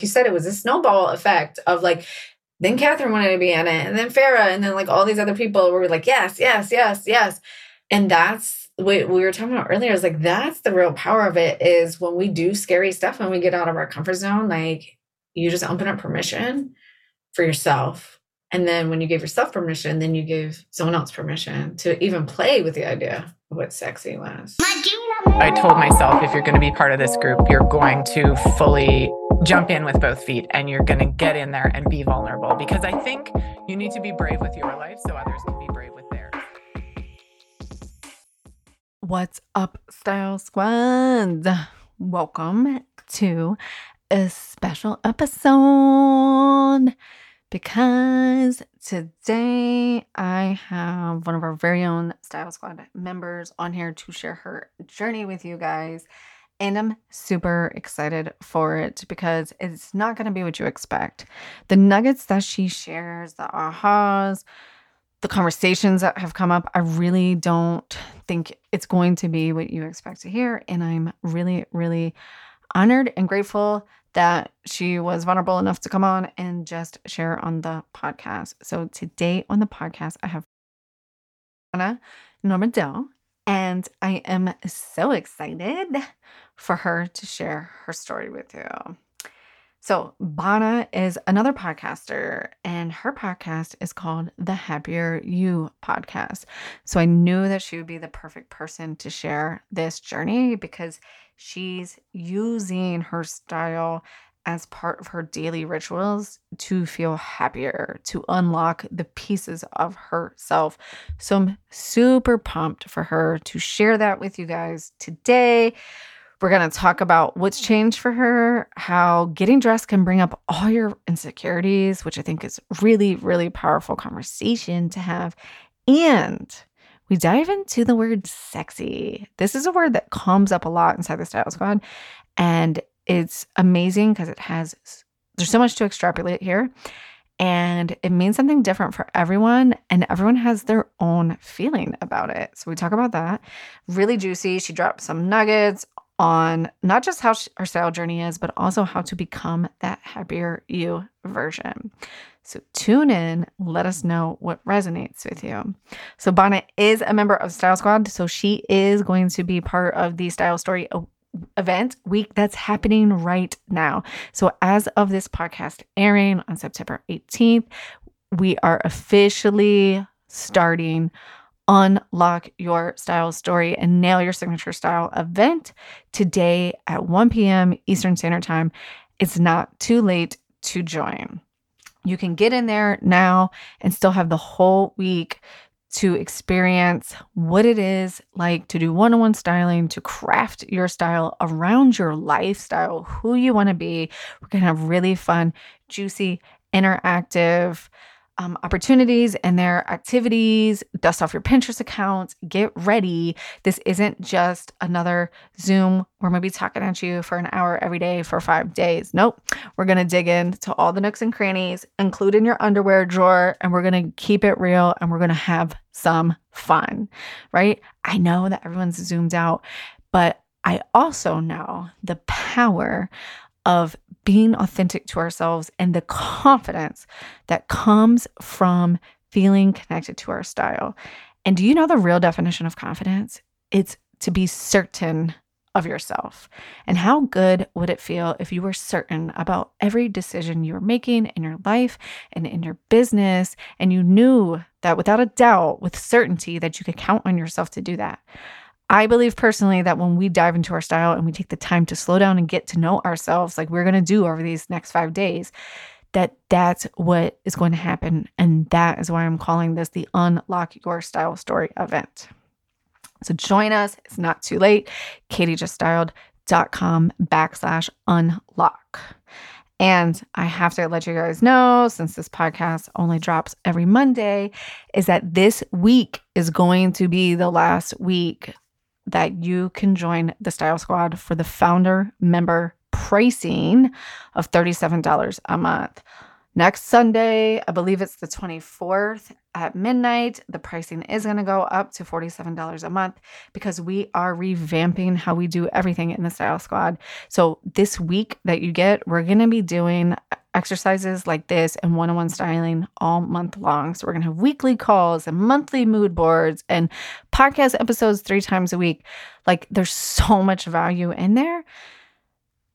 you said, it was a snowball effect of like, then Catherine wanted to be in it, and then Farah, and then like all these other people were like, yes, yes, yes, yes. And that's what we were talking about earlier is like, that's the real power of it is when we do scary stuff and we get out of our comfort zone, like you just open up permission for yourself. And then when you gave yourself permission, then you gave someone else permission to even play with the idea of what sexy was. I told myself if you're going to be part of this group, you're going to fully jump in with both feet and you're going to get in there and be vulnerable because I think you need to be brave with your life so others can be brave with theirs. What's up, Style Squad? Welcome to a special episode because today I have one of our very own Style Squad members on here to share her journey with you guys. And I'm super excited for it because it's not going to be what you expect. The nuggets that she shares, the ahas, the conversations that have come up, I really don't think it's going to be what you expect to hear. And I'm really, really honored and grateful that she was vulnerable enough to come on and just share on the podcast. So today on the podcast, I have Bona Normandeau, and I am so excited for her to share her story with you. So, Bona is another podcaster, and her podcast is called the Happier You podcast. So, I knew that she would be the perfect person to share this journey because she's using her style as part of her daily rituals to feel happier, to unlock the pieces of herself. So, I'm super pumped for her to share that with you guys today. We're going to talk about what's changed for her, how getting dressed can bring up all your insecurities, which I think is really, really powerful conversation to have. And we dive into the word sexy. This is a word that comes up a lot inside the Style Squad. And it's amazing because it has, there's so much to extrapolate here. And it means something different for everyone, and everyone has their own feeling about it. So, we talk about that. Really juicy. She dropped some nuggets on not just how she, her style journey is, but also how to become that happier you version. So tune in, let us know what resonates with you. So Bona is a member of Style Squad, so she is going to be part of the Style Story event week that's happening right now. So as of this podcast airing on September 18th, we are officially starting unlock your style story and nail your signature style event today at 1 p.m. Eastern Standard Time. It's not too late to join. You can get in there now and still have the whole week to experience what it is like to do one on one styling, to craft your style around your lifestyle, who you want to be. We're going to have really fun, juicy, interactive um, opportunities and their activities, dust off your Pinterest accounts, get ready. This isn't just another Zoom. Where we're going to be talking at you for an hour every day for five days. Nope. We're going to dig into all the nooks and crannies, including your underwear drawer, and we're going to keep it real and we're going to have some fun, right? I know that everyone's zoomed out, but I also know the power of being authentic to ourselves and the confidence that comes from feeling connected to our style. And do you know the real definition of confidence? It's to be certain of yourself. And how good would it feel if you were certain about every decision you were making in your life and in your business, and you knew that without a doubt, with certainty, that you could count on yourself to do that? I believe personally that when we dive into our style and we take the time to slow down and get to know ourselves, like we're going to do over these next five days, that that's what is going to happen. And that is why I'm calling this the Unlock Your Style Story event. So join us. It's not too late. katiejuststyled.com backslash unlock. And I have to let you guys know, since this podcast only drops every Monday, is that this week is going to be the last week that you can join the Style Squad for the founder member pricing of $37 a month. next Sunday. I believe it's the 24th at midnight. The pricing is going to go up to $47 a month because we are revamping how we do everything in the Style Squad. So, this week that you get, we're going to be doing exercises like this and one on one styling all month long. So, we're going to have weekly calls and monthly mood boards and podcast episodes three times a week. Like, there's so much value in there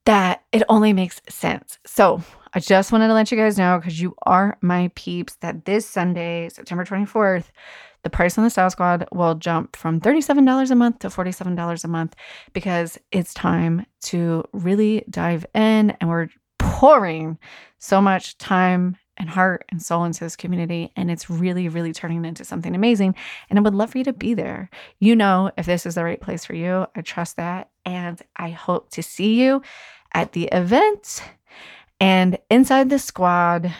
that it only makes sense. So, I just wanted to let you guys know because you are my peeps that this Sunday, September 24th, the price on the Style Squad will jump from $37 a month to $47 a month because it's time to really dive in and we're pouring so much time and heart and soul into this community. And it's really, really turning into something amazing. And I would love for you to be there. You know, if this is the right place for you, I trust that. And I hope to see you at the event. And inside the squad,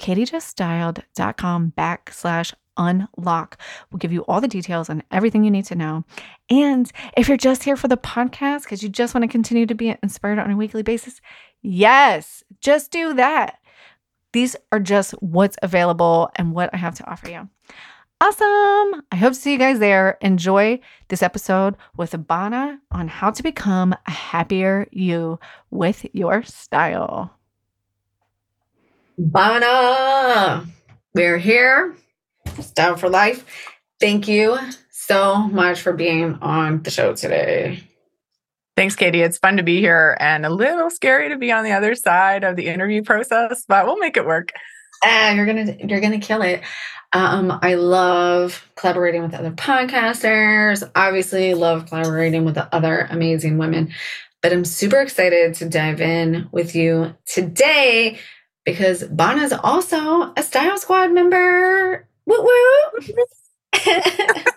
katiejuststyled.com backslash unlock will give you all the details on everything you need to know. And if you're just here for the podcast because you just want to continue to be inspired on a weekly basis, yes, just do that. These are just what's available and what I have to offer you. Awesome. I hope to see you guys there. Enjoy this episode with Bona on how to become a happier you with your style. Bona, we're here. Style for life. Thank you so much for being on the show today. Thanks, Katie. It's fun to be here and a little scary to be on the other side of the interview process, but we'll make it work. And you're gonna you're gonna kill it. Um, I love collaborating with other podcasters. Obviously, love collaborating with the other amazing women. But I'm super excited to dive in with you today because Bona is also a Style Squad member. Woo woo!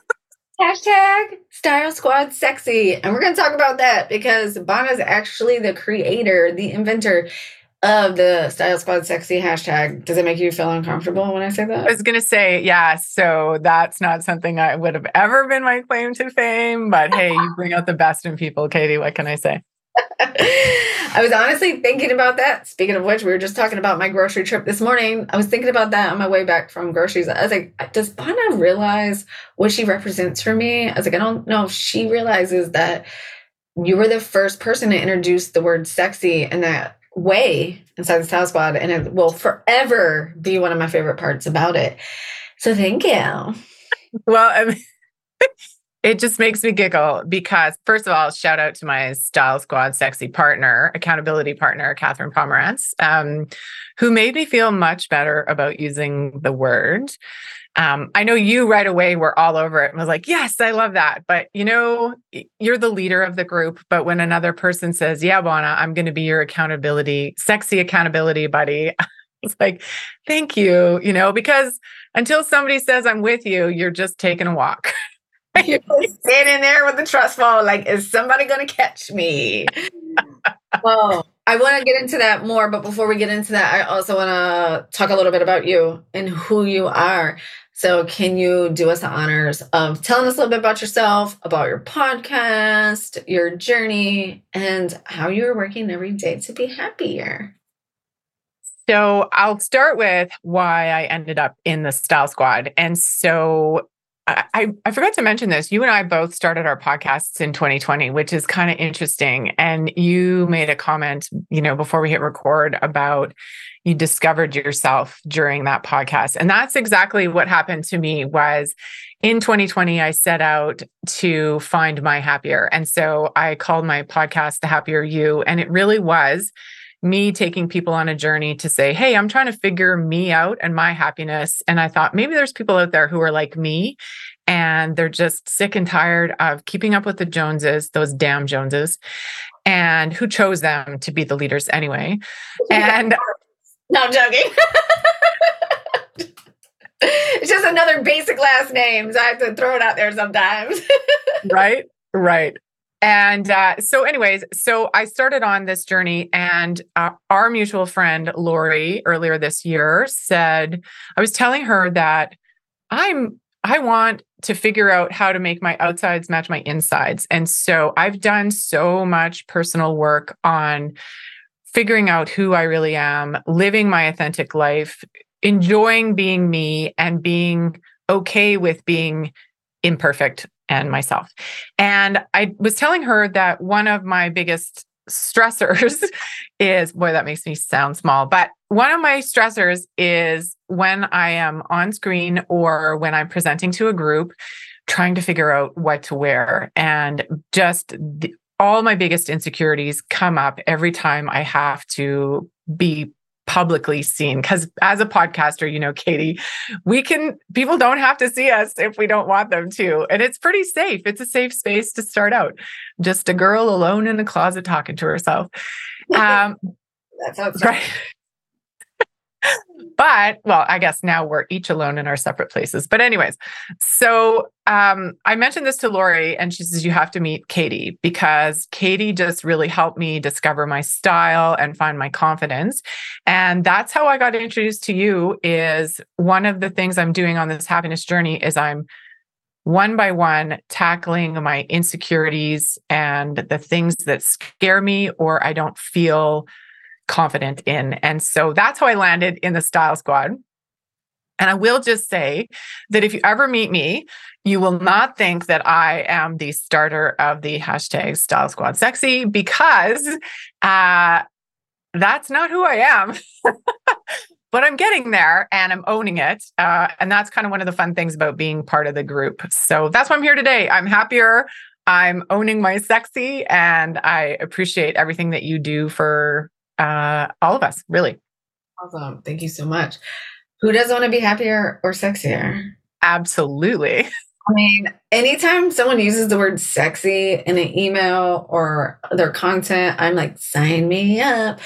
Hashtag Style Squad Sexy. And we're going to talk about that because Bona is actually the creator, the inventor of the Style Squad Sexy hashtag. Does it make you feel uncomfortable when I say that? I was going to say, yeah. So that's not something I would have ever been my claim to fame. But hey, you bring out the best in people, Katie. What can I say? I was honestly thinking about that. Speaking of which, we were just talking about my grocery trip this morning. I was thinking about that on my way back from groceries. I was like, does Bona realize what she represents for me? I was like, I don't know if she realizes that you were the first person to introduce the word sexy in that way inside the Style Squad, and it will forever be one of my favorite parts about it. So thank you. Well, I mean, it just makes me giggle because, first of all, shout out to my Style Squad sexy partner, accountability partner, Catherine Pomerantz, um, who made me feel much better about using the word. Um, I know you right away were all over it and was like, yes, I love that. But you know, you're the leader of the group. But when another person says, yeah, Bona, I'm going to be your accountability, sexy accountability buddy, it's like, thank you, you know, because until somebody says I'm with you, you're just taking a walk. You're standing there with the trust fall, like, is somebody going to catch me? well, I want to get into that more, but before we get into that, I also want to talk a little bit about you and who you are. So, can you do us the honors of telling us a little bit about yourself, about your podcast, your journey, and how you're working every day to be happier? So, I'll start with why I ended up in the Style Squad. And so, I, I forgot to mention this. You and I both started our podcasts in 2020, which is kind of interesting. And you made a comment, you know, before we hit record about you discovered yourself during that podcast. And that's exactly what happened to me was in 2020 I set out to find my happier. And so I called my podcast The Happier You and it really was me taking people on a journey to say, Hey, I'm trying to figure me out and my happiness. And I thought maybe there's people out there who are like me and they're just sick and tired of keeping up with the Joneses, those damn Joneses, and who chose them to be the leaders anyway. And no, I'm joking. it's just another basic last name. So I have to throw it out there sometimes. right, right. And uh, so, anyways, so I started on this journey, and uh, our mutual friend Lori earlier this year said, I was telling her that I'm, I want to figure out how to make my outsides match my insides. And so I've done so much personal work on figuring out who I really am, living my authentic life, enjoying being me, and being okay with being imperfect and myself. And I was telling her that one of my biggest stressors is boy, that makes me sound small, but one of my stressors is when I am on screen or when I'm presenting to a group, trying to figure out what to wear. And just the, all my biggest insecurities come up every time I have to be publicly seen because as a podcaster you know katie we can people don't have to see us if we don't want them to and it's pretty safe. It's a safe space to start out. Just a girl alone in the closet talking to herself. Um That's it's right but well i guess now we're each alone in our separate places. But anyways so um, i mentioned this to lori and she says you have to meet katie because katie just really helped me discover my style and find my confidence. And that's how i got introduced to you is one of the things i'm doing on this happiness journey is i'm one by one tackling my insecurities and the things that scare me or i don't feel confident in. And so that's how I landed in the Style Squad. And I will just say that if you ever meet me, you will not think that I am the starter of the hashtag Style Squad Sexy because uh, that's not who I am. but I'm getting there and I'm owning it. Uh, and that's kind of one of the fun things about being part of the group. So that's why I'm here today. I'm happier. I'm owning my sexy and I appreciate everything that you do for uh, all of us, really. Awesome. Thank you so much. Who doesn't want to be happier or sexier? Absolutely. I mean, anytime someone uses the word sexy in an email or their content, I'm like, sign me up.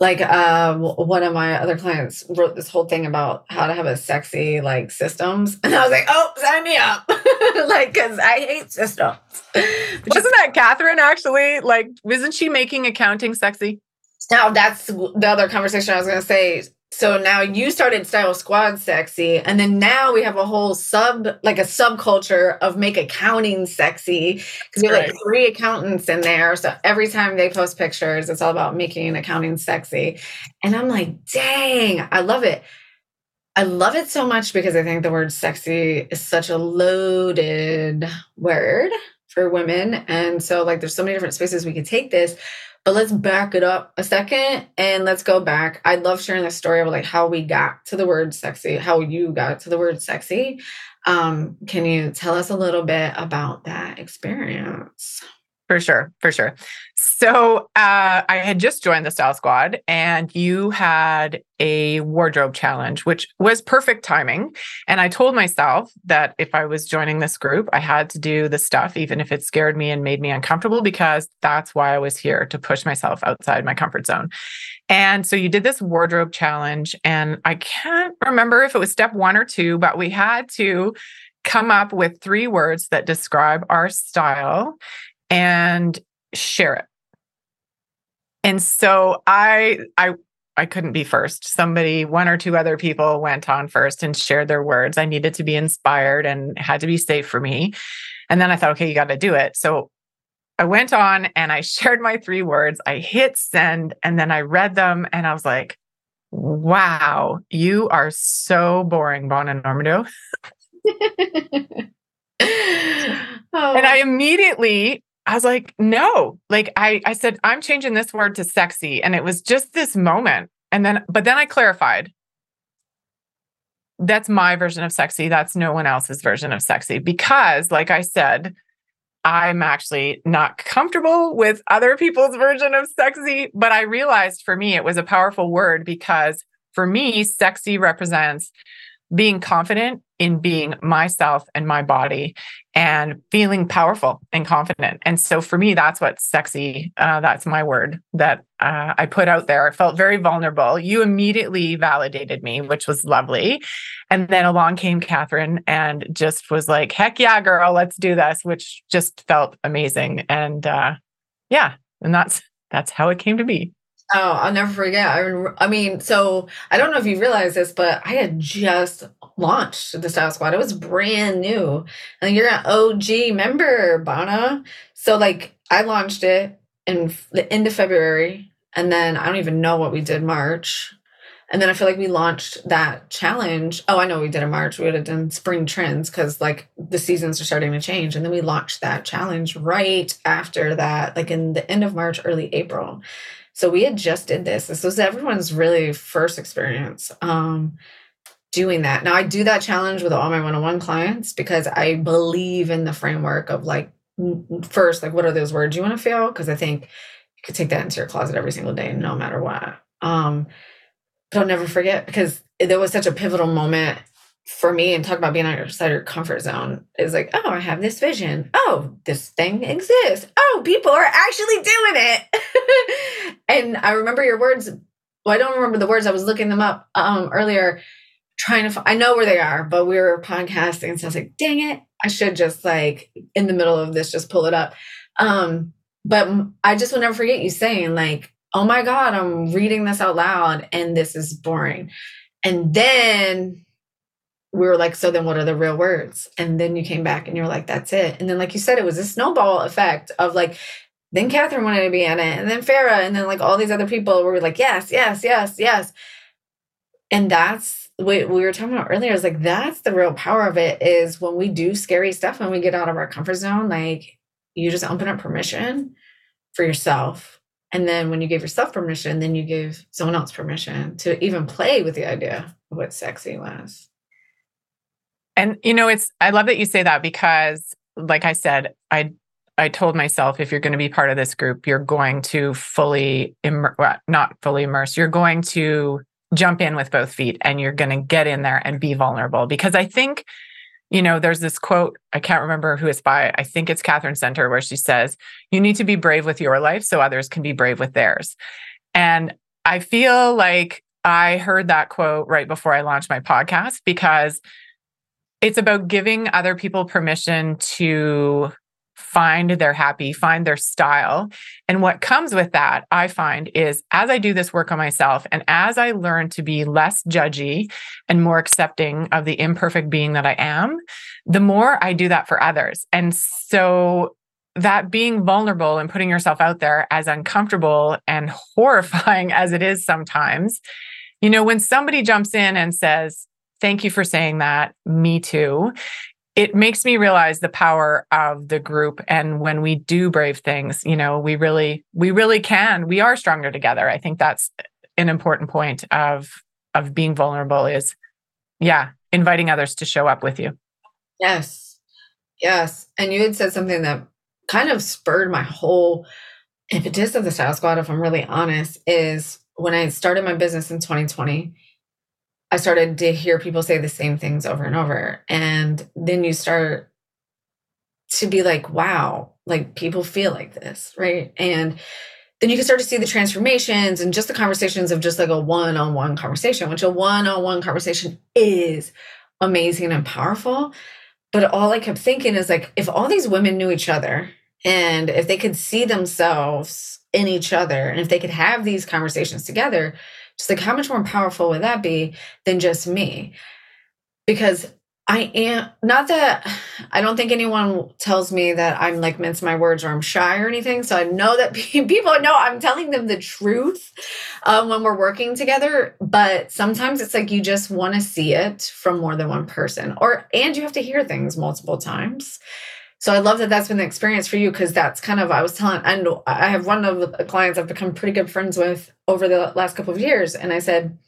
Like, uh, one of my other clients wrote this whole thing about how to have a sexy like systems, and I was like, oh, sign me up, like, because I hate systems. Wasn't that Catherine actually? Like, wasn't she making accounting sexy? Now that's the other conversation I was going to say. So now you started Style Squad sexy, and then now we have a whole sub, like a subculture of make accounting sexy because we have like three accountants in there. So every time they post pictures, it's all about making accounting sexy. And I'm like, dang, I love it. I love it so much because I think the word sexy is such a loaded word for women. And so, like, there's so many different spaces we could take this. But let's back it up a second and let's go back. I love sharing the story of like how we got to the word sexy, how you got to the word sexy. Um, can you tell us a little bit about that experience? For sure, for sure. So uh, I had just joined the Style Squad, and you had a wardrobe challenge, which was perfect timing. And I told myself that if I was joining this group, I had to do the stuff, even if it scared me and made me uncomfortable, because that's why I was here to push myself outside my comfort zone. And so you did this wardrobe challenge, and I can't remember if it was step one or two, but we had to come up with three words that describe our style and share it. And so I I I couldn't be first. Somebody, one or two other people went on first and shared their words. I needed to be inspired and had to be safe for me. And then I thought, okay, you got to do it. So I went on and I shared my three words. I hit send and then I read them and I was like, wow, you are so boring, Bona Normandeau. oh, And I oh. immediately I was like, no. Like I I said, I'm changing this word to sexy. And it was just this moment. And then but then I clarified. That's my version of sexy. That's no one else's version of sexy. Because, like I said, I'm actually not comfortable with other people's version of sexy. But I realized for me, it was a powerful word because for me, sexy represents being confident in being myself and my body and feeling powerful and confident. And so for me, that's what sexy, uh, that's my word that uh, I put out there. I felt very vulnerable. You immediately validated me, which was lovely. And then along came Catherine and just was like, heck yeah, girl, let's do this, which just felt amazing. And uh, yeah, and that's that's how it came to be. Oh, I'll never forget. I, I mean, so I don't know if you realize this, but I had just launched the Style Squad. It was brand new. And you're an OG member, Bona. So, like, I launched it in the end of February. And then I don't even know what we did March. And then I feel like we launched that challenge. Oh, I know we did in March. We would have done spring trends because like the seasons are starting to change. And then we launched that challenge right after that, like in the end of March, early April. So we had just did this. This was everyone's really first experience um, doing that. Now I do that challenge with all my one-on-one clients because I believe in the framework of like first, like what are those words you want to feel? Because I think you could take that into your closet every single day, no matter what. Um, but I'll never forget because there was such a pivotal moment for me and talk about being outside your comfort zone is like, oh, I have this vision. Oh, this thing exists. Oh, people are actually doing it. and I remember your words. Well, I don't remember the words. I was looking them up um, earlier, trying to. I know where they are, but we were podcasting, so I was like, dang it, I should just like in the middle of this just pull it up. Um, but I just will never forget you saying like, oh my God, I'm reading this out loud and this is boring. And then we were like, so then what are the real words? And then you came back and you're like, that's it. And then, like you said, it was a snowball effect of like, then Catherine wanted to be in it, and then Farah, and then like all these other people were like, yes, yes, yes, yes. And that's what we were talking about earlier is like, that's the real power of it is when we do scary stuff and we get out of our comfort zone, like you just open up permission for yourself and then when you give yourself permission, then you give someone else permission to even play with the idea of what sexy was. And you know, it's I love that you say that because like I said, I I told myself if you're going to be part of this group, you're going to fully immer- well, not fully immerse. You're going to jump in with both feet and you're going to get in there and be vulnerable because I think you know, there's this quote, I can't remember who it's by. I think it's Katherine Center, where she says, You need to be brave with your life so others can be brave with theirs. And I feel like I heard that quote right before I launched my podcast because it's about giving other people permission to find their happy, find their style. And what comes with that, I find, is as I do this work on myself and as I learn to be less judgy and more accepting of the imperfect being that I am, the more I do that for others. And so that being vulnerable and putting yourself out there, as uncomfortable and horrifying as it is sometimes, you know, when somebody jumps in and says, Thank you for saying that. Me too. It makes me realize the power of the group and when we do brave things you know we really we really can. We are stronger together. I think that's an important point of of being vulnerable is yeah inviting others to show up with you. Yes. Yes. And you had said something that kind of spurred my whole impetus of the style squad if i'm really honest is when i started my business in 2020 I started to hear people say the same things over and over. And then you start to be like, wow, like people feel like this, right? And then you can start to see the transformations and just the conversations of just like a one on one conversation, which a one on one conversation is amazing and powerful. But all I kept thinking is like, if all these women knew each other and if they could see themselves in each other and if they could have these conversations together, just like, how much more powerful would that be than just me? Because I am not that I don't think anyone tells me that I'm like mince my words or I'm shy or anything. So I know that people know I'm telling them the truth um, when we're working together. But sometimes it's like you just want to see it from more than one person, or and you have to hear things multiple times. So I love that that's been the experience for you because that's kind of I was telling and I have one of the clients I've become pretty good friends with over the last couple of years and I said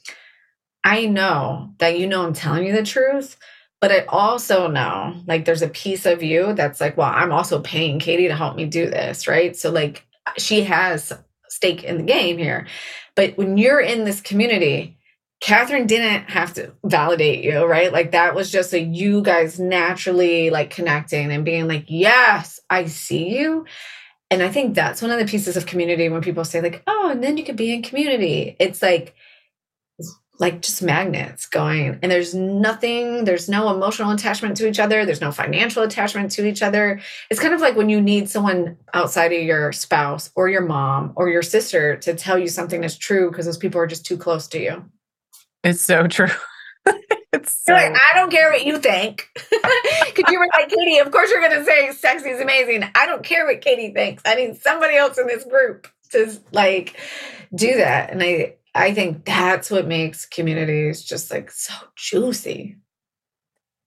I know that you know I'm telling you the truth but I also know like there's a piece of you that's like well I'm also paying Katie to help me do this right? So like she has stake in the game here. But when you're in this community Catherine didn't have to validate you, right? Like that was just a you guys naturally like connecting and being like, yes, I see you. And I think that's one of the pieces of community when people say, like, oh, and then you could be in community. It's like, like just magnets going and there's nothing there's no emotional attachment to each other there's no financial attachment to each other it's kind of like when you need someone outside of your spouse or your mom or your sister to tell you something is true because those people are just too close to you it's so true. it's so... Like, I don't care what you think. Because you were like, Katie, of course you're going to say sexy is amazing. I don't care what Katie thinks. I need somebody else in this group. to like do that. And I I think that's what makes communities just like so juicy.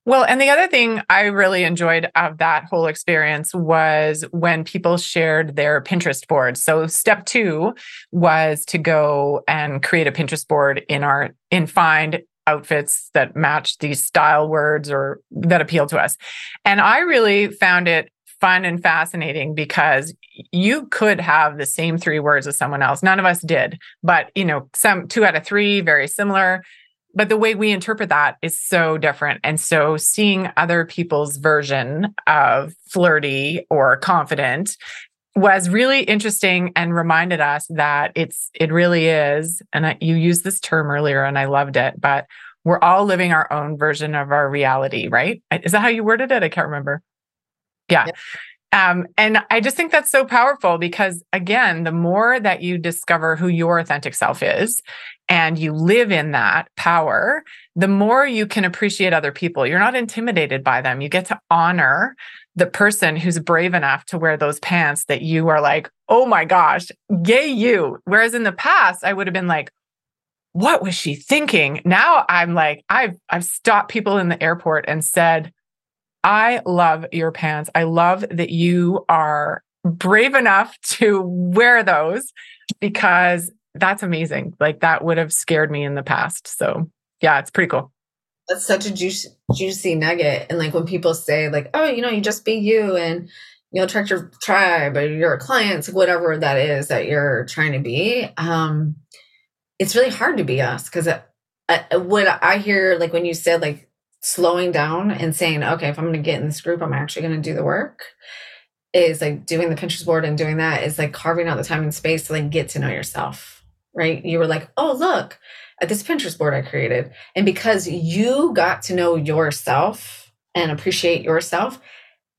Well, and the other thing I really enjoyed of that whole experience was when people shared their Pinterest board. So step 2 was to go and create a Pinterest board in our in find outfits that match these style words or that appeal to us. And I really found it fun and fascinating because you could have the same three words as someone else. None of us did, but you know, some two out of three very similar but the way we interpret that is so different. And so seeing other people's version of flirty or confident was really interesting and reminded us that it's it really is. And I, you used this term earlier and I loved it but we're all living our own version of our reality right? Is that how you worded it? I can't remember. Yeah. Yep. Um, and I just think that's so powerful because, again, the more that you discover who your authentic self is and you live in that power, the more you can appreciate other people. You're not intimidated by them. You get to honor the person who's brave enough to wear those pants that you are like, oh my gosh, yay, you. Whereas in the past, I would have been like, what was she thinking? Now I'm like, I've I've stopped people in the airport and said, I love your pants. I love that you are brave enough to wear those because that's amazing. Like that would have scared me in the past. So, yeah, it's pretty cool. That's such a juicy, juicy nugget. And like when people say, like, oh, you know, you just be you and you'll attract your tribe or your clients, whatever that is that you're trying to be. Um, it's really hard to be us because uh, uh, what I hear, like when you said, like, slowing down and saying, okay, if I'm going to get in this group, I'm actually going to do the work is like doing the Pinterest board and doing that is like carving out the time and space to like get to know yourself, right? You were like, oh, look at this Pinterest board I created. And because you got to know yourself and appreciate yourself,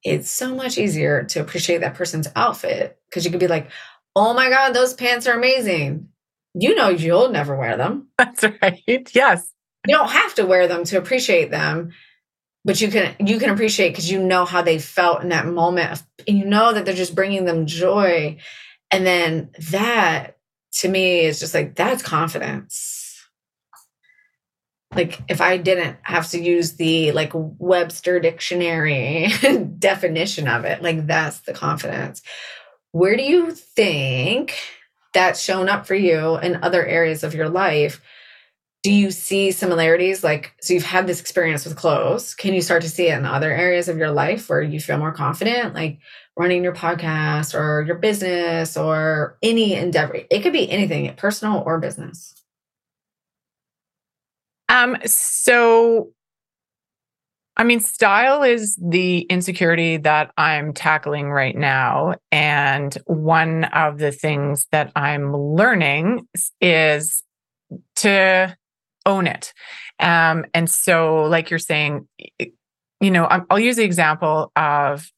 it's so much easier to appreciate that person's outfit because you could be like, oh my God, those pants are amazing. You know, you'll never wear them. That's right. Yes you don't have to wear them to appreciate them but you can you can appreciate because you know how they felt in that moment of, and you know that they're just bringing them joy and then that to me is just like that's confidence. Like if i didn't have to use the like webster dictionary definition of it like that's the confidence. Where do you think that's shown up for you in other areas of your life? Do you see similarities? Like so you've had this experience with clothes. Can you start to see it in other areas of your life where you feel more confident? Like running your podcast or your business or any endeavor it could be anything personal or business um so I mean, style is the insecurity that I'm tackling right now. And one of the things that I'm learning is to own it. Um, and so, like you're saying, you know, I'll use the example of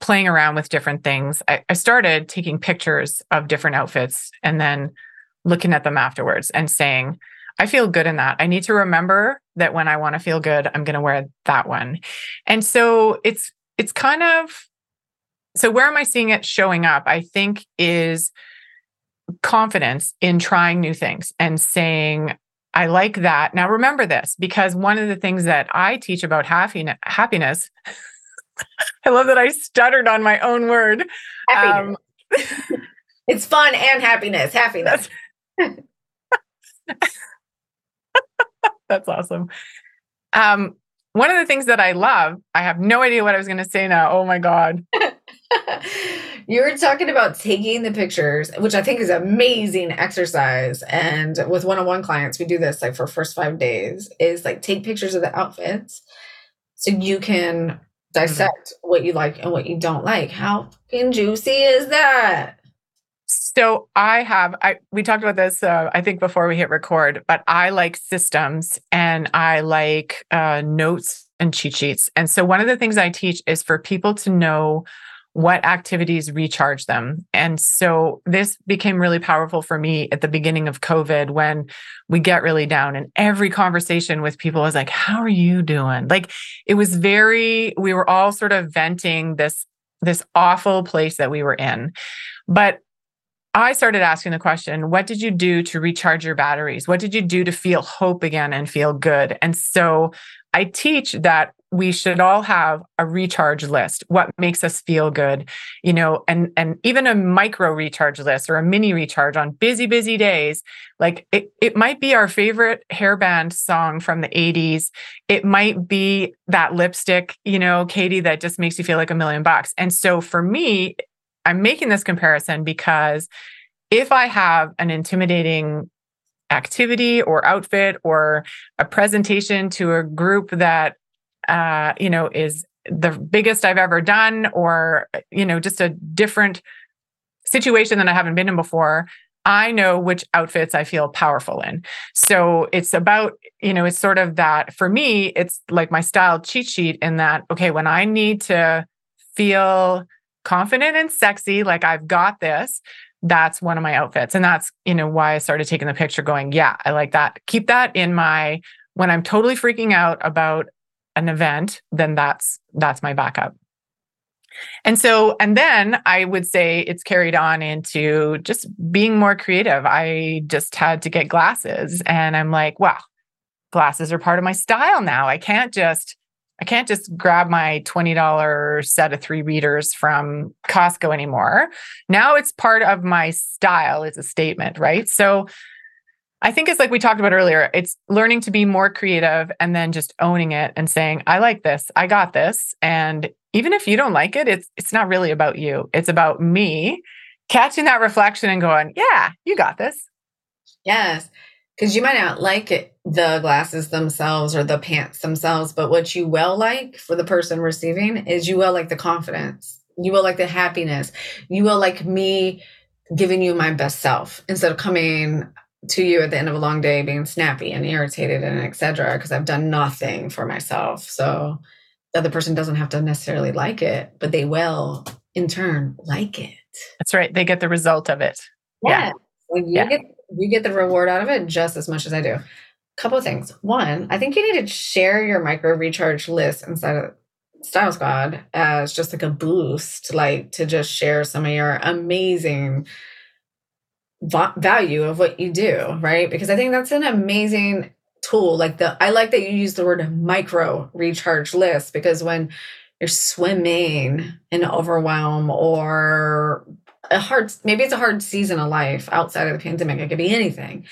playing around with different things. I, I started taking pictures of different outfits and then looking at them afterwards and saying, I feel good in that. I need to remember that when I want to feel good, I'm going to wear that one. And so it's it's kind of so where am I seeing it showing up? I think is confidence in trying new things and saying I like that. Now, remember this because one of the things that I teach about happiness, I love that I stuttered on my own word. Um, it's fun and happiness. Happiness. That's awesome. Um, one of the things that I love, I have no idea what I was going to say now. Oh my God. you were talking about taking the pictures, which I think is amazing exercise. And with one-on-one clients, we do this like for first five days, is like take pictures of the outfits so you can dissect mm-hmm. what you like and what you don't like. How fucking juicy is that? So I have I we talked about this uh, I think before we hit record, but I like systems and I like uh, notes and cheat sheets. And so one of the things I teach is for people to know what activities recharge them. And so this became really powerful for me at the beginning of COVID when we get really down and every conversation with people was like, how are you doing? Like it was very, we were all sort of venting this, this awful place that we were in. But I started asking the question, what did you do to recharge your batteries? What did you do to feel hope again and feel good? And so I teach that we should all have a recharge list what makes us feel good you know and and even a micro recharge list or a mini recharge on busy busy days. Like it, it might be our favorite hairband song from the 80s it might be that lipstick you know katie that just makes you feel like a million bucks. And so for me i'm making this comparison because if i have an intimidating activity or outfit or a presentation to a group that uh, you know is the biggest I've ever done, or you know just a different situation that I haven't been in before. I know which outfits I feel powerful in. So it's about, you know, it's sort of that for me, it's like my style cheat sheet in that, okay, when I need to feel confident and sexy, like I've got this, that's one of my outfits. And that's, you know, why I started taking the picture going, yeah, I like that. Keep that in my, when I'm totally freaking out about an event, then that's, that's my backup. And so, and then I would say it's carried on into just being more creative. I just had to get glasses and I'm like, wow, glasses are part of my style now. I can't just I can't just grab my $20 set of three readers from Costco anymore. Now it's part of my style, it's a statement, right? So I think it's like we talked about earlier, it's learning to be more creative and then just owning it and saying, I like this, I got this. And even if you don't like it, it's it's not really about you. It's about me catching that reflection and going, Yeah, you got this. Yes. Because you might not like it the glasses themselves or the pants themselves, but what you will like for the person receiving is you will like the confidence. You will like the happiness. You will like me giving you my best self instead of coming to you at the end of a long day being snappy and irritated and etc because I've done nothing for myself. So the other person doesn't have to necessarily like it, but they will in turn like it. That's right. They get the result of it. Yeah. yeah. You yeah. get you get the reward out of it just as much as I do couple of things. One, I think you need to share your micro recharge list inside of Style Squad as just like a boost, like to just share some of your amazing va- value of what you do, right? Because I think that's an amazing tool. Like the, I like that you use the word micro recharge list because when you're swimming in overwhelm or a hard, maybe it's a hard season of life outside of the pandemic, it could be anything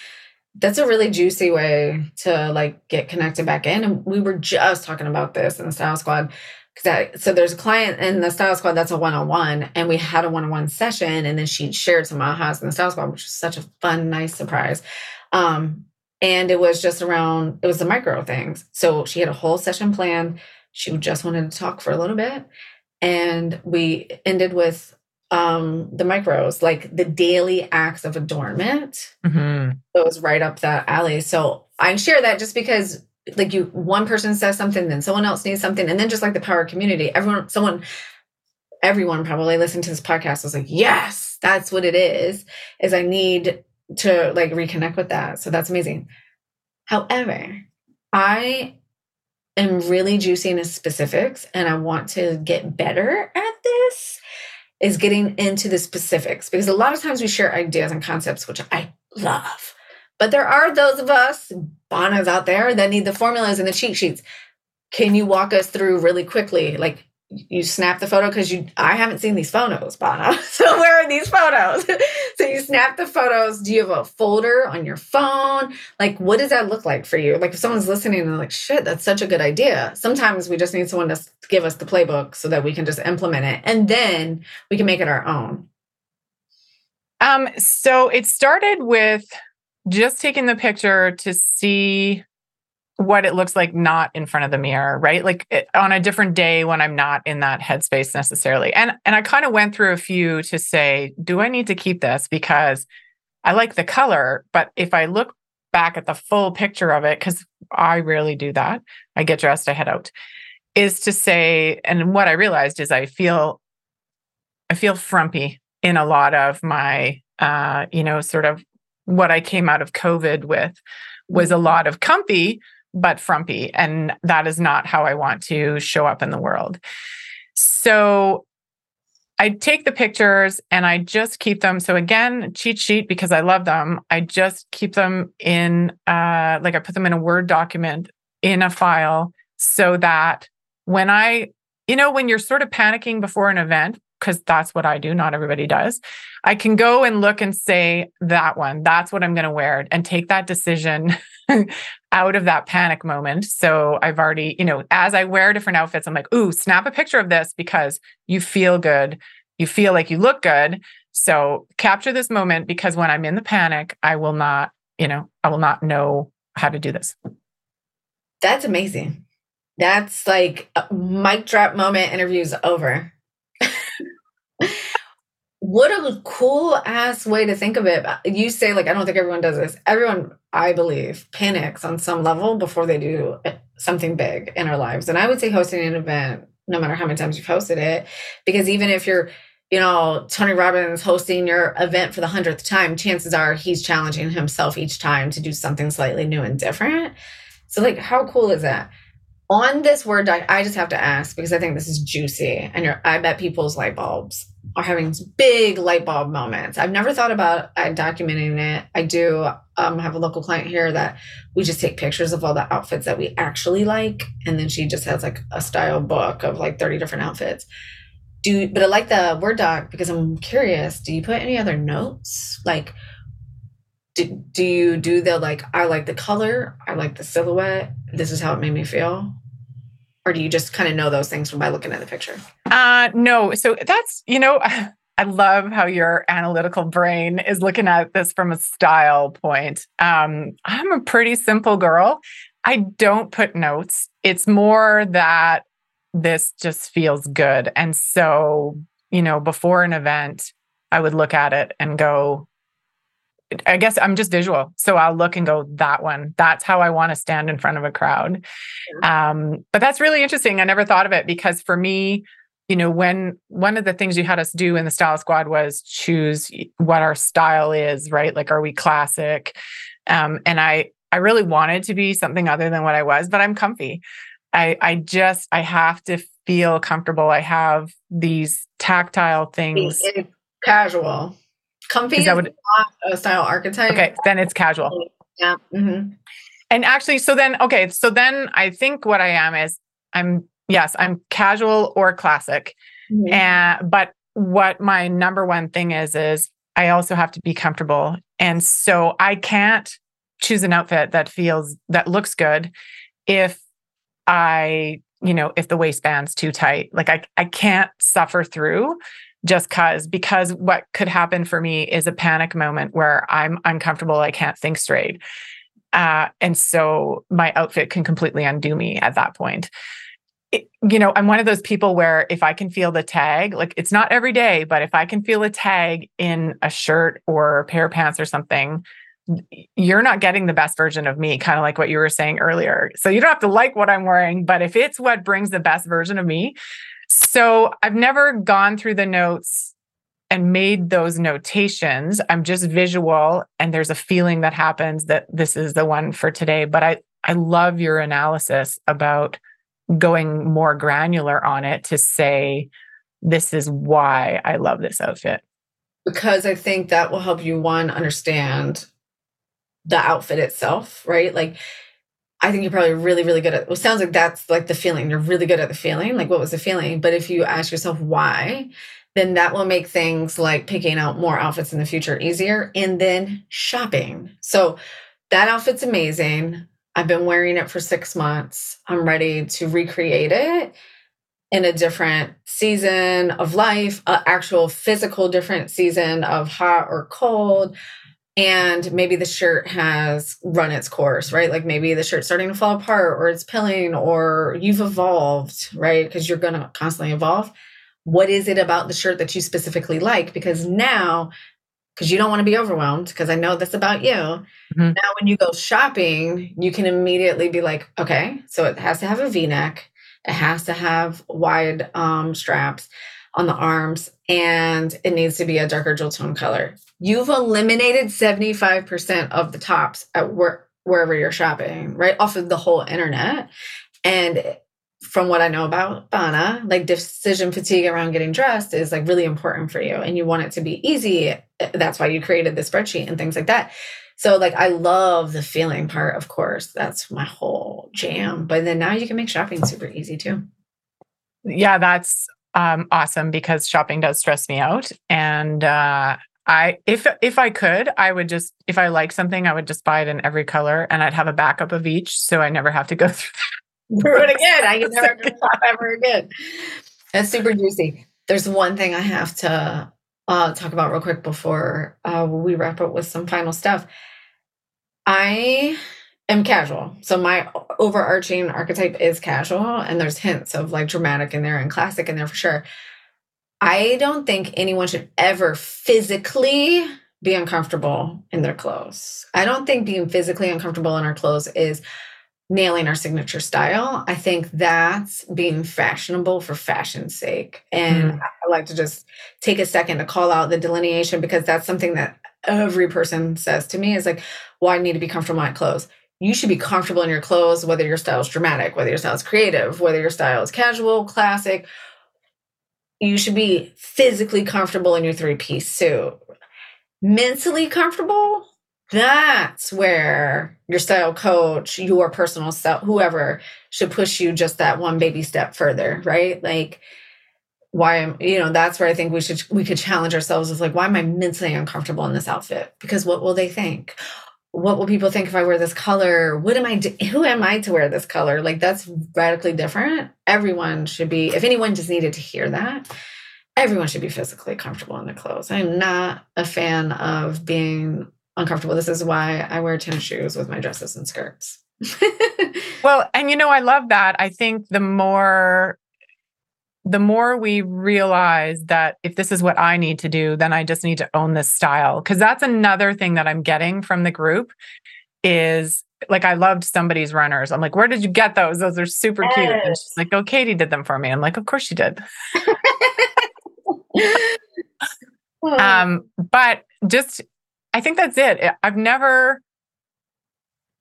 that's a really juicy way to like get connected back in. And we were just talking about this in the Style Squad. That, so there's a client in the Style Squad that's a one-on-one, and we had a one-on-one session, and then she shared some ahas in the Style Squad, which was such a fun, nice surprise. Um, and it was just around it was the micro things. So she had a whole session planned. She just wanted to talk for a little bit, and we ended with um the micros like the daily acts of adornment mm-hmm. it was right up that alley so i share that just because like you one person says something then someone else needs something and then just like the power community everyone someone everyone probably listened to this podcast was like yes that's what it is is i need to like reconnect with that so that's amazing however i am really juicy in specifics and i want to get better at this is getting into the specifics because a lot of times we share ideas and concepts, which I love. But there are those of us, Bonas out there, that need the formulas and the cheat sheets. Can you walk us through really quickly? Like you snap the photo because you I haven't seen these photos, Bona. So where are these photos? so you snap the photos. Do you have a folder on your phone? Like what does that look like for you? Like if someone's listening and like, shit, that's such a good idea. Sometimes we just need someone to give us the playbook so that we can just implement it and then we can make it our own. Um, so it started with just taking the picture to see what it looks like not in front of the mirror right? Like it, on a different day when i'm not in that headspace necessarily. And and i kind of went through a few to say do i need to keep this? Because i like the color but if i look back at the full picture of it because i rarely do that i get dressed i head out is to say and what i realized is i feel i feel frumpy in a lot of my uh you know sort of what i came out of covid with was a mm-hmm. lot of comfy but frumpy. And that is not how I want to show up in the world. So I take the pictures and I just keep them. So again, cheat sheet because I love them. I just keep them in uh like I put them in a Word document in a file so that when I, you know, when you're sort of panicking before an event, because that's what I do, not everybody does, I can go and look and say that one, that's what I'm going to wear and take that decision out of that panic moment. So I've already, you know, as I wear different outfits, I'm like, ooh, snap a picture of this because you feel good. You feel like you look good. So capture this moment because when I'm in the panic, I will not, you know, I will not know how to do this. That's amazing. That's like a mic drop moment interviews over. What a cool ass way to think of it. You say, like, I don't think everyone does this. Everyone, I believe, panics on some level before they do something big in our lives. And I would say hosting an event, no matter how many times you've hosted it, because even if you're, you know, Tony Robbins hosting your event for the hundredth time, chances are he's challenging himself each time to do something slightly new and different. So, like, how cool is that? On this Word I just have to ask because I think this is juicy, and I bet people's light bulbs are having big light bulb moments. I've never thought about uh, documenting it. I do um, have a local client here that we just take pictures of all the outfits that we actually like, and then she just has like a style book of like thirty different outfits. Do but I like the Word doc because I'm curious. Do you put any other notes like? do, do you do the like i like the color i like the silhouette this is how it made me feel or do you just kind of know those things from by looking at the picture? Uh no so that's you know i love how your analytical brain is looking at this from a style point. Um i'm a pretty simple girl. I don't put notes. It's more that this just feels good. And so you know before an event i would look at it and go I guess I'm just visual. So I'll look and go, that one. That's how I want to stand in front of a crowd. Um, but that's really interesting. I never thought of it because for me, you know, when one of the things you had us do in the style squad was choose what our style is, right? Like, are we classic? Um, and I, I really wanted to be something other than what I was, but I'm comfy. I, I just, I have to feel comfortable. I have these tactile things. It's casual. Comfy is, not a style archetype. Okay, then it's casual. Yeah. Mm-hmm. And actually, so then, okay, so then I think what I am is I'm yes, I'm casual or classic, mm-hmm. and but what my number one thing is is I also have to be comfortable, and so I can't choose an outfit that feels that looks good if I you know if the waistband's too tight like i i can't suffer through just cause because what could happen for me is a panic moment where i'm uncomfortable i can't think straight uh, and so my outfit can completely undo me at that point. It, you know i'm one of those people where if i can feel the tag like it's not every day but if i can feel a tag in a shirt or a pair of pants or something you're not getting the best version of me kind of like what you were saying earlier. So you don't have to like what i'm wearing but if it's what brings the best version of me so I've never gone through the notes and made those notations. I'm just visual and there's a feeling that happens that this is the one for today. But I, I love your analysis about going more granular on it to say, this is why I love this outfit. Because I think that will help you, one, understand the outfit itself, right? Like I think you're probably really, really good at. Well, sounds like that's like the feeling. You're really good at the feeling. Like, what was the feeling? But if you ask yourself why, then that will make things like picking out more outfits in the future easier. And then shopping. So that outfit's amazing. I've been wearing it for six months. I'm ready to recreate it in a different season of life, an actual physical different season of hot or cold and maybe the shirt has run its course, right? Like maybe the shirt's starting to fall apart or it's pilling or you've evolved, right? Because you're going to constantly evolve. What is it about the shirt that you specifically like? Because now, because you don't want to be overwhelmed, because I know that's about you. Mm-hmm. Now, when you go shopping, you can immediately be like, okay, so it has to have a v neck, it has to have wide um, straps on the arms, and it needs to be a darker jewel tone color you've eliminated 75% of the tops at where, wherever you're shopping, right? Off of the whole internet. And from what I know about Bona, like decision fatigue around getting dressed is like really important for you and you want it to be easy. That's why you created the spreadsheet and things like that. So like I love the feeling part, of course. That's my whole jam. But then now you can make shopping super easy too. Yeah, that's um, awesome because shopping does stress me out. And uh, I if if I could, I would just if I like something, I would just buy it in every color and I'd have a backup of each so I never have to go through it again. I can never have to shop ever again. That's super juicy. There's one thing I have to uh, talk about real quick before uh, we wrap up with some final stuff. I am casual. So my overarching archetype is casual, and there's hints of like dramatic in there and classic in there for sure. I don't think anyone should ever physically be uncomfortable in their clothes. I don't think being physically uncomfortable in our clothes is nailing our signature style. I think that's being fashionable for fashion's sake. And mm. I like to just take a second to call out the delineation because that's something that every person says to me is like, well, I need to be comfortable in my clothes. You should be comfortable in your clothes, whether your style is dramatic, whether your style is creative, whether your style is casual, classic. You should be physically comfortable in your three piece suit. Mentally comfortable, that's where your style coach, your personal self, whoever should push you just that one baby step further, right? Like, why am you know that's where i think we should we could challenge ourselves is like why am i mentally uncomfortable in this outfit because what will they think what will people think if i wear this color? What am i do- who am i to wear this color? Like that's radically different. Everyone should be if anyone just needed to hear that everyone should be physically comfortable in their clothes. I'm not a fan of being uncomfortable. This is why i wear tennis shoes with my dresses and skirts. Well and you know i love that. I think the more the more we realize that if this is what I need to do, then I just need to own this style. Cause that's another thing that I'm getting from the group is like I loved somebody's runners. I'm like, where did you get those? Those are super yes. cute. And she's like, oh, Katie did them for me. I'm like, of course she did. um, but just I think that's it. I've never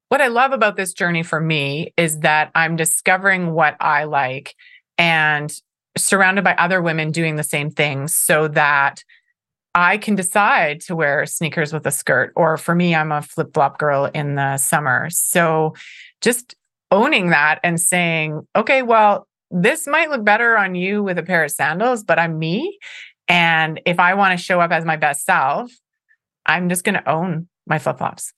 what I love about this journey for me is that I'm discovering what I like and surrounded by other women doing the same things so that I can decide to wear sneakers with a skirt. Or for me, I'm a flip flop girl in the summer. So just owning that and saying, okay, well, this might look better on you with a pair of sandals, but I'm me. And if I want to show up as my best self, I'm just going to own my flip flops.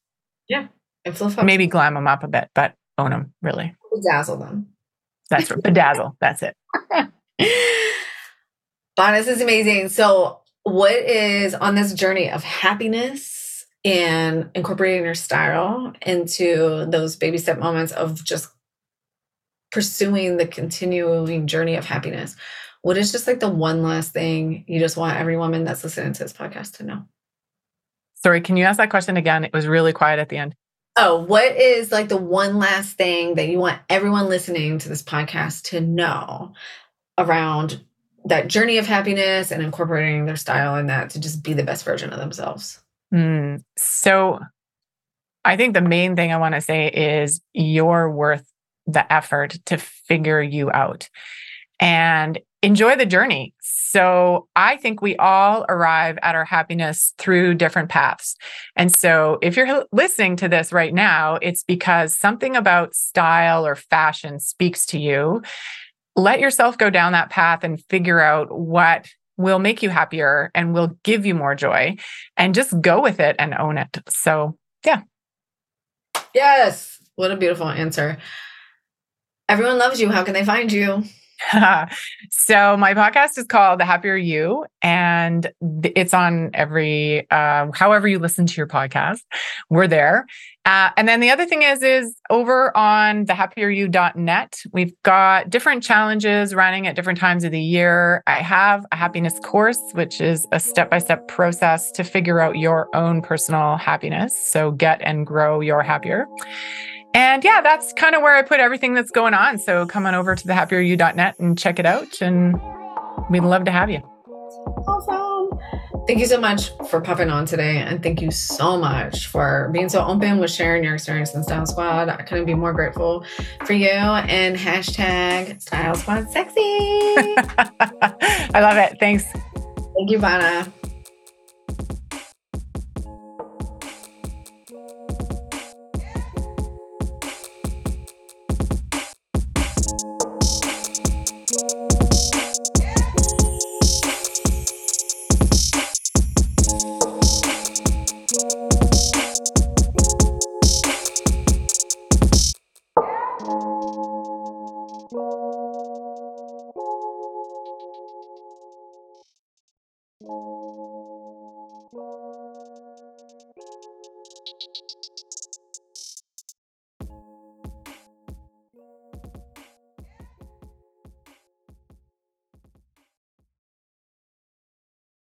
Yeah. And flip flops. Maybe glam them up a bit, but own them really. Bedazzle them. That's right. Bedazzle. That's it. Bonus is amazing. So, what is on this journey of happiness and incorporating your style into those baby step moments of just pursuing the continuing journey of happiness? What is just like the one last thing you just want every woman that's listening to this podcast to know? Sorry, can you ask that question again? It was really quiet at the end. Oh, what is like the one last thing that you want everyone listening to this podcast to know around that journey of happiness and incorporating their style in that to just be the best version of themselves? Mm, so I think the main thing I want to say is you're worth the effort to figure you out and enjoy the journey. So I think we all arrive at our happiness through different paths. And so if you're listening to this right now, it's because something about style or fashion speaks to you let yourself go down that path and figure out what will make you happier and will give you more joy and just go with it and own it. So, yeah. Yes. What a beautiful answer. Everyone loves you. How can they find you? so my podcast is called The Happier You, and it's on every uh, however you listen to your podcast. We're there. Uh, and then the other thing is, is over on thehappieryou.net, we've got different challenges running at different times of the year. I have a happiness course, which is a step-by-step process to figure out your own personal happiness. So get and grow your happier. And yeah, that's kind of where I put everything that's going on. So come on over to thehappieryou.net and check it out. And we'd love to have you. Thank you so much for popping on today. And thank you so much for being so open with sharing your experience in Style Squad. I couldn't be more grateful for you. And hashtag Style Squad Sexy. I love it. Thanks. Thank you, Bona.